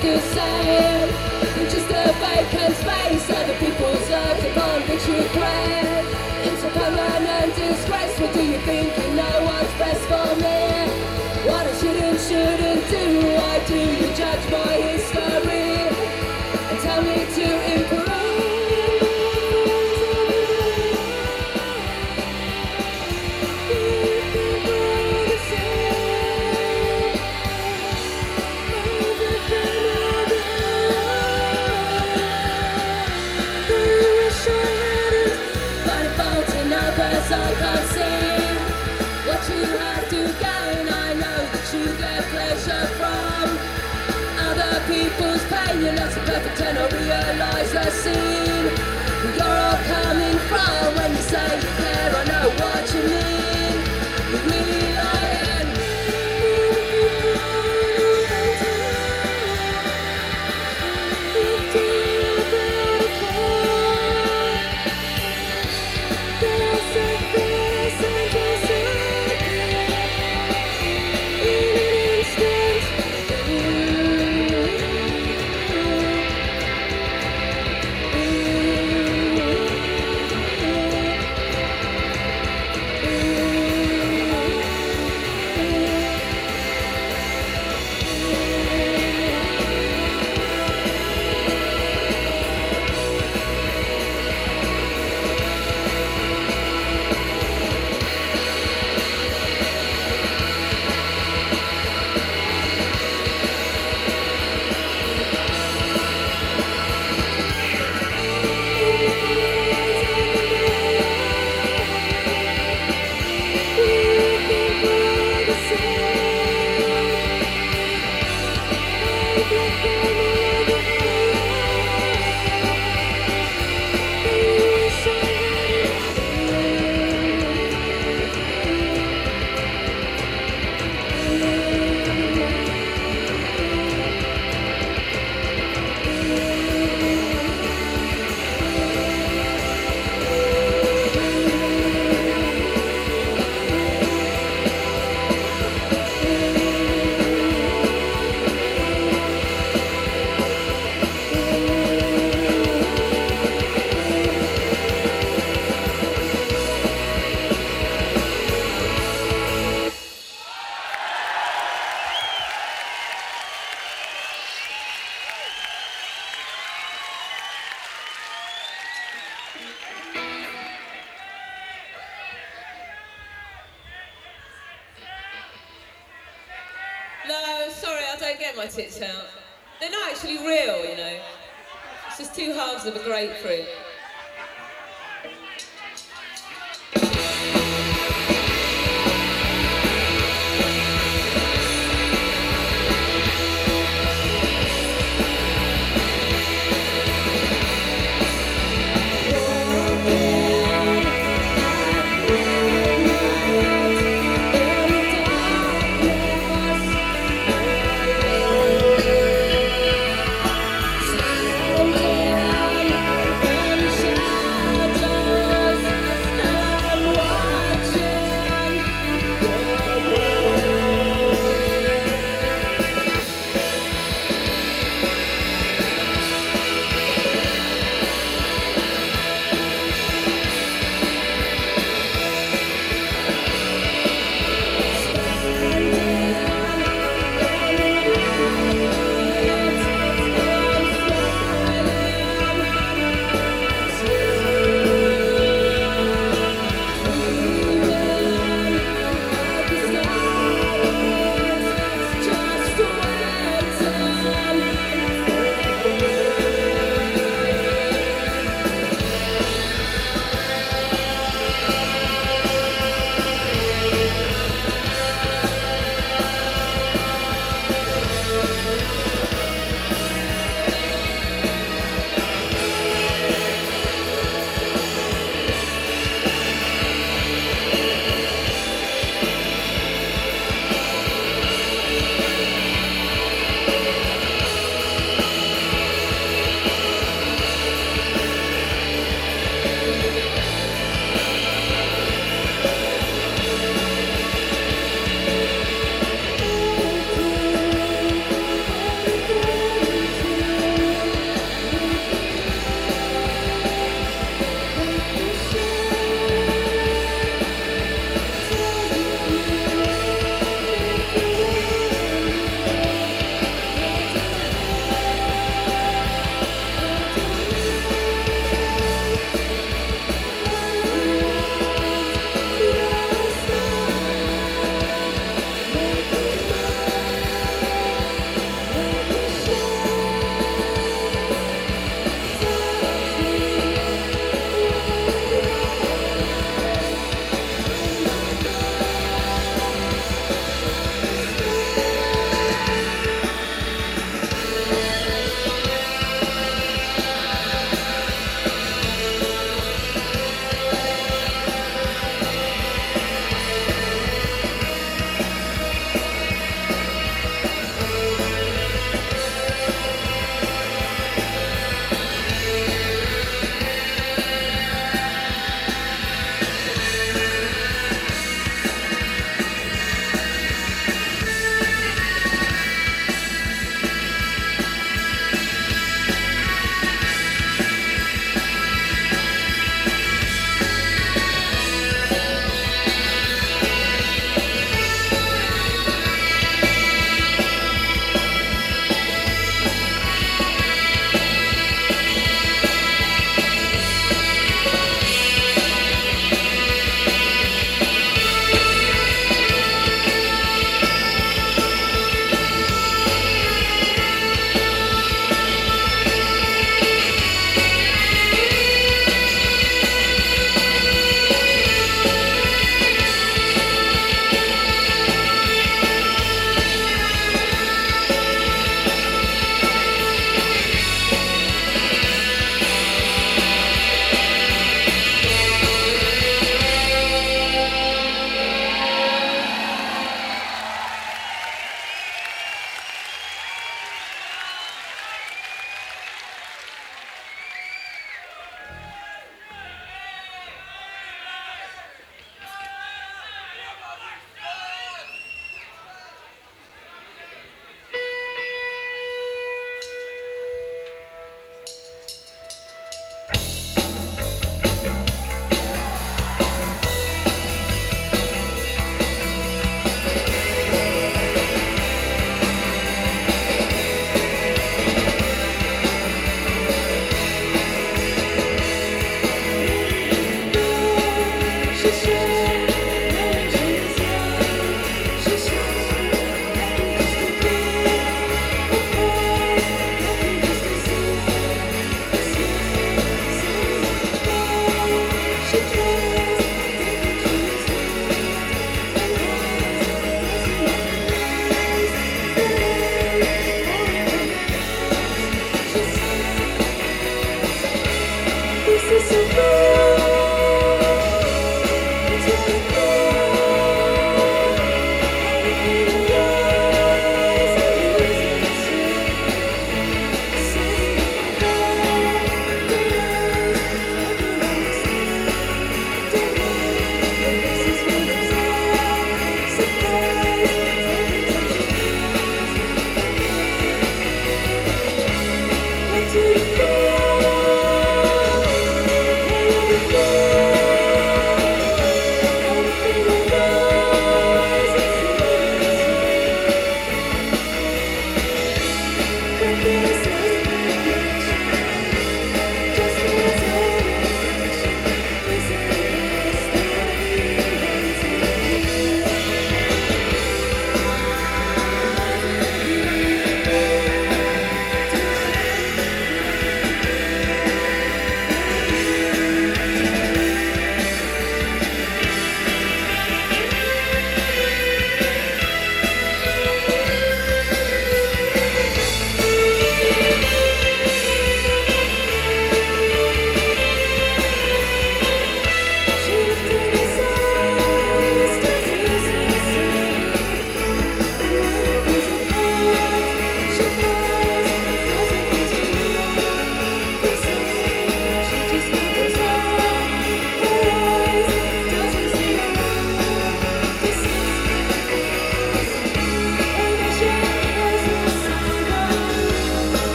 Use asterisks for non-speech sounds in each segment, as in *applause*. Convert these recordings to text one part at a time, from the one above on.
could You're just a vacant space. Other you It's a permanent disgrace. What do you think gonna realise the scene. You're all coming from when you say you care. I know what you mean.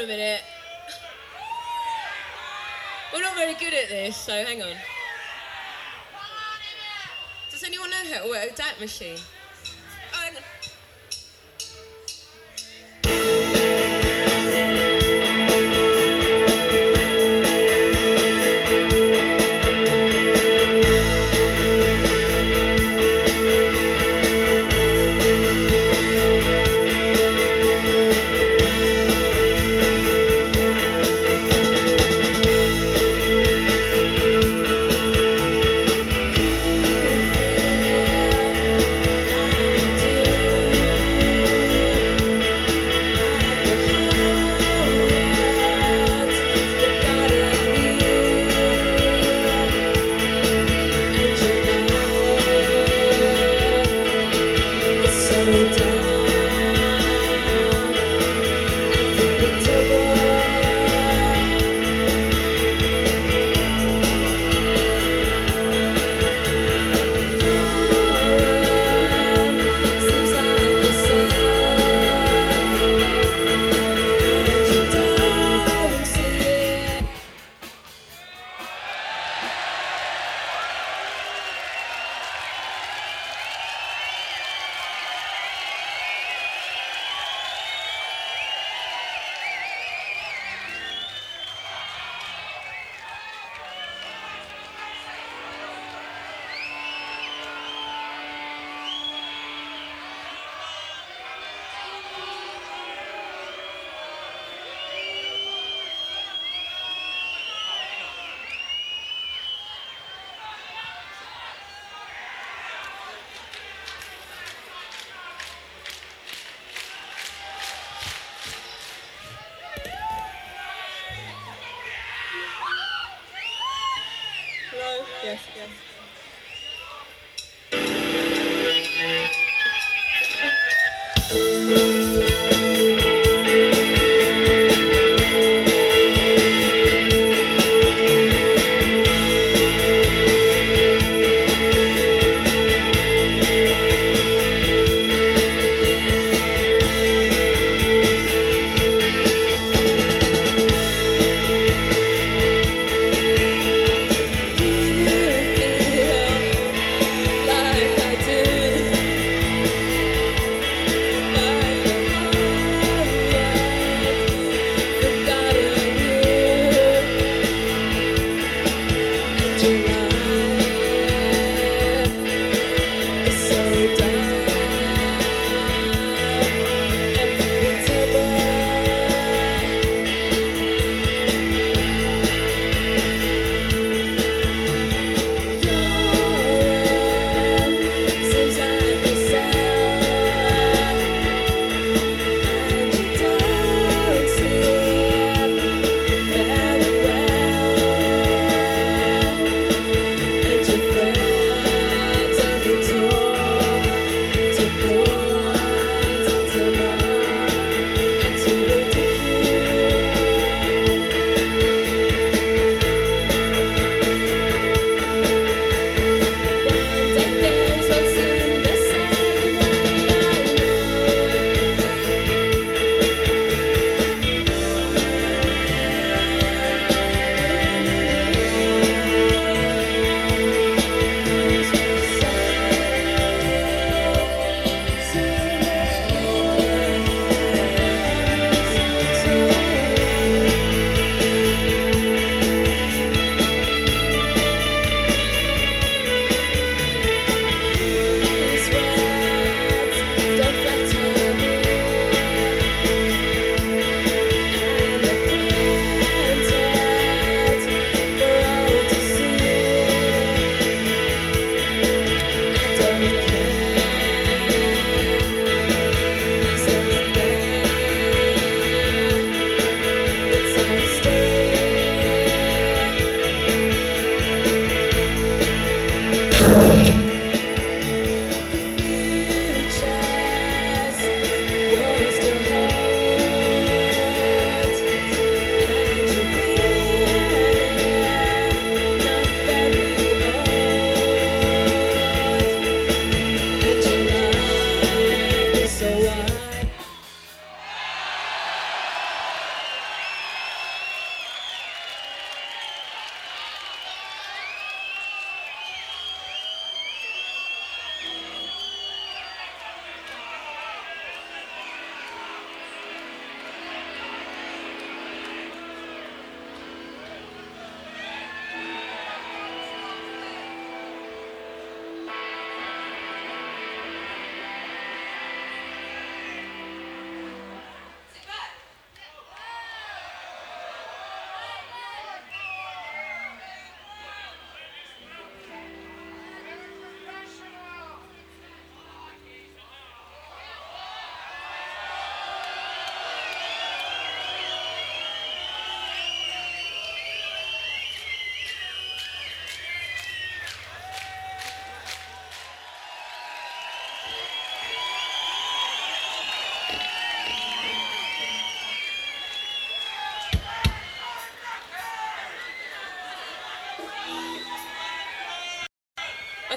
A minute. We're not very good at this, so hang on. Does anyone know how to work a machine?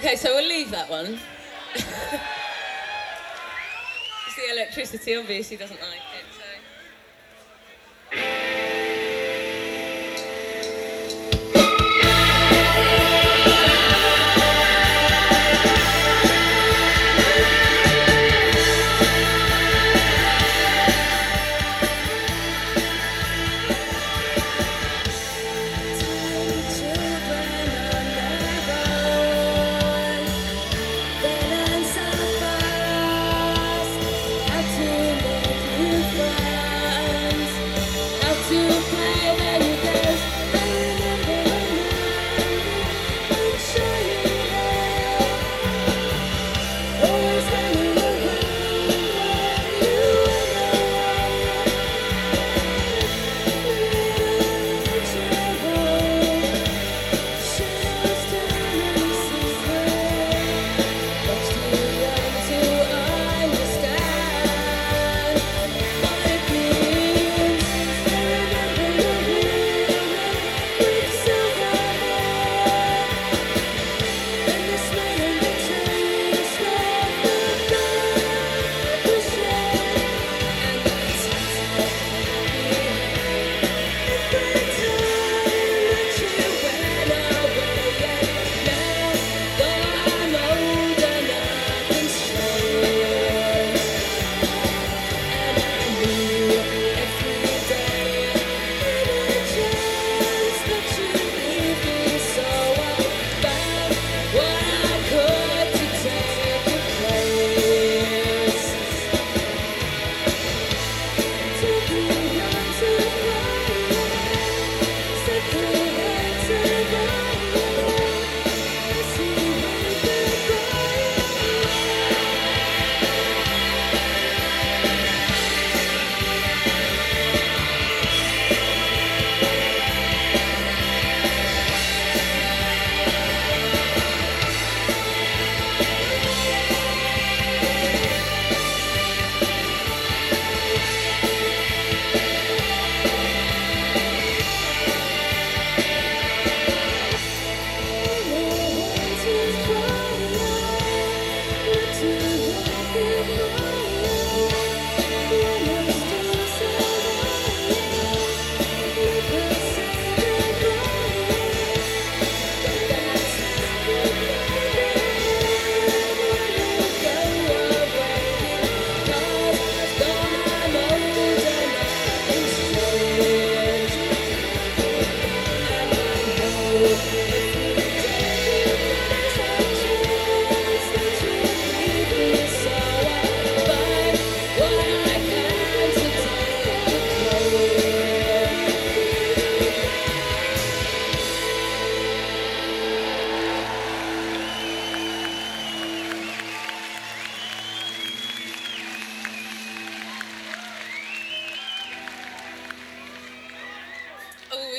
Okay, so we'll leave that one. *laughs* it's the electricity, obviously, doesn't like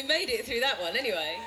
we made it through that one anyway.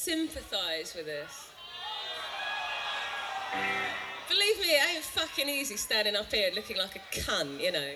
Sympathise with this. Believe me, it ain't fucking easy standing up here looking like a cunt, you know.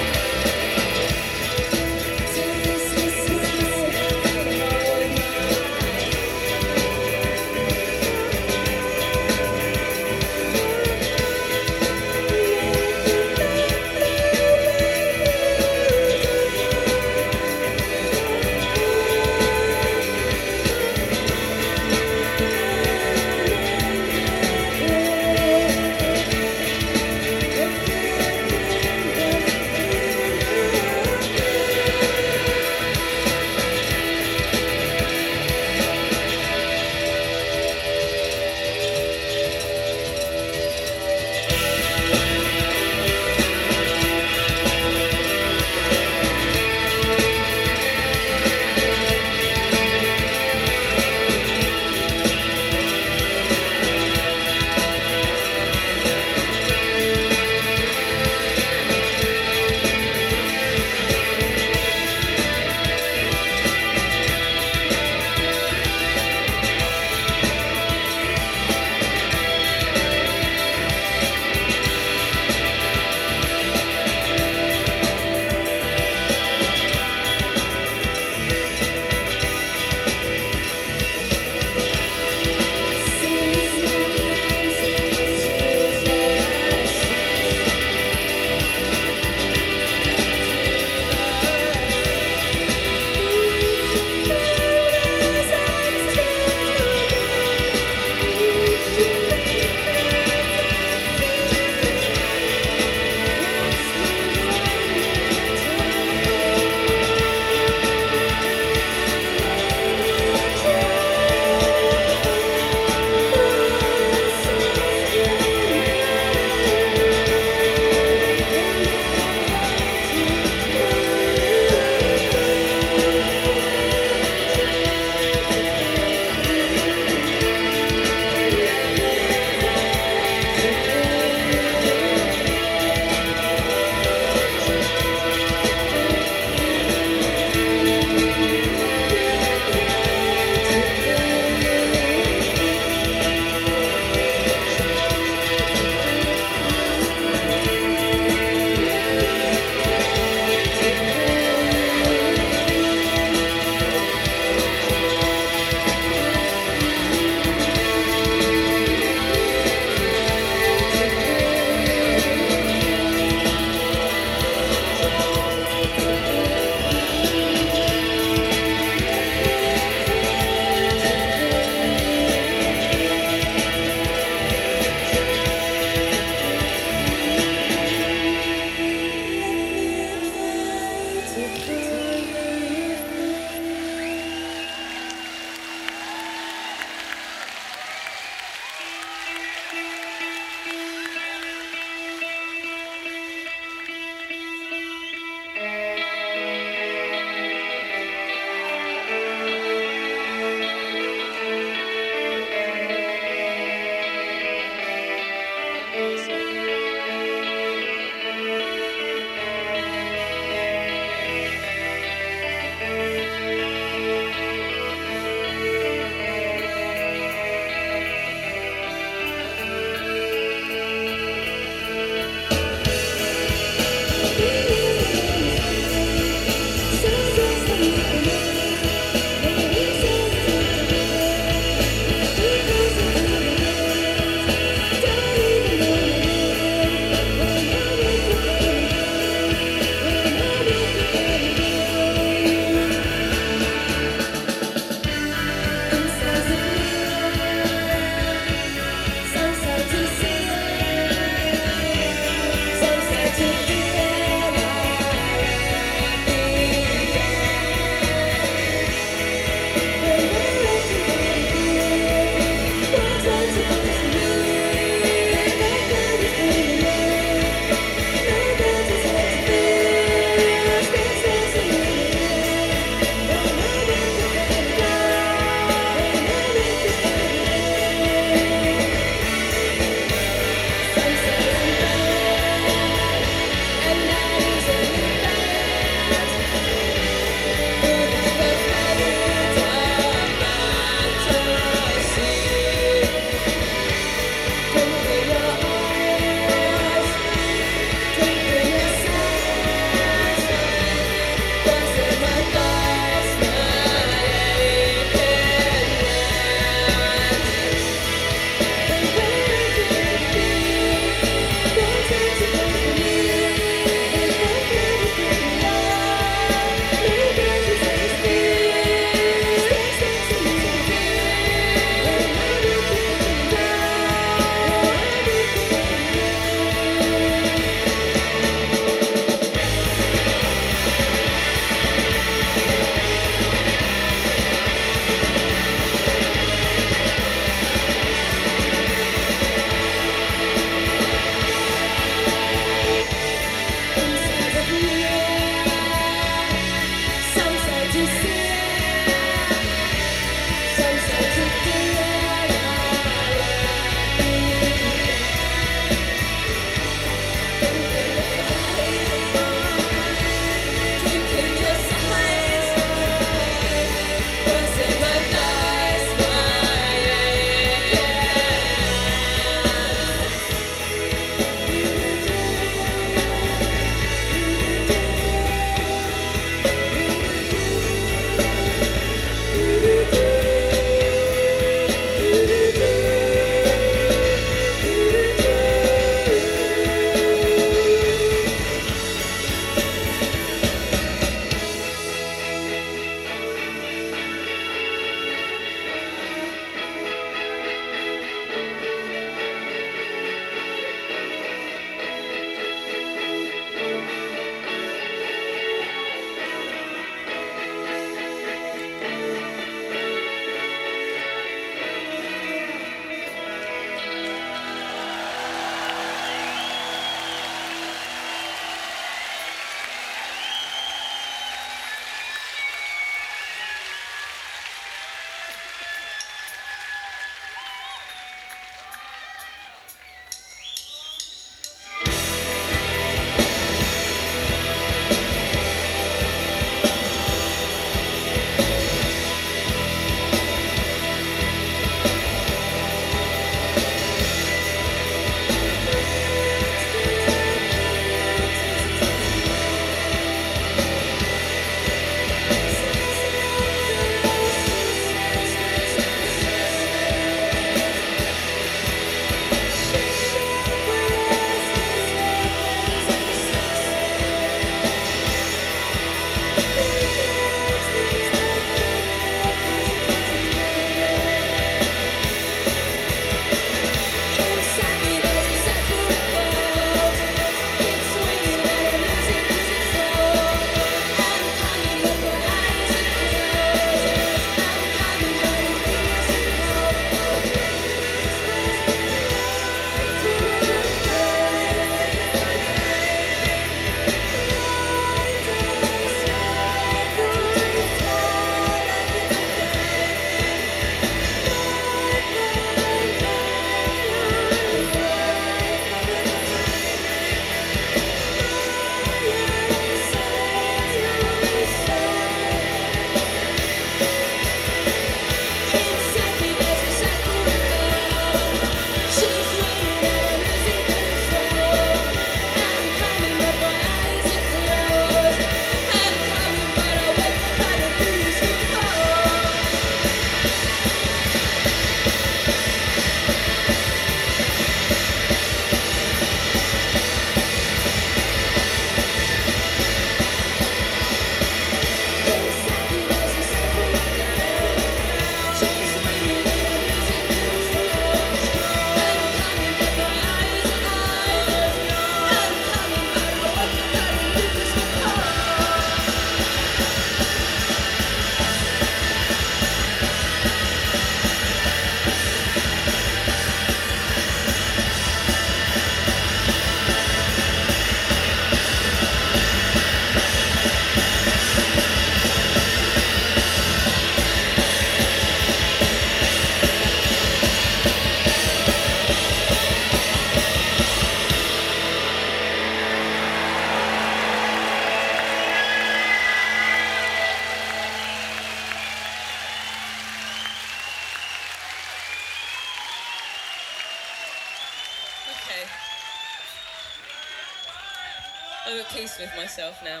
With myself now.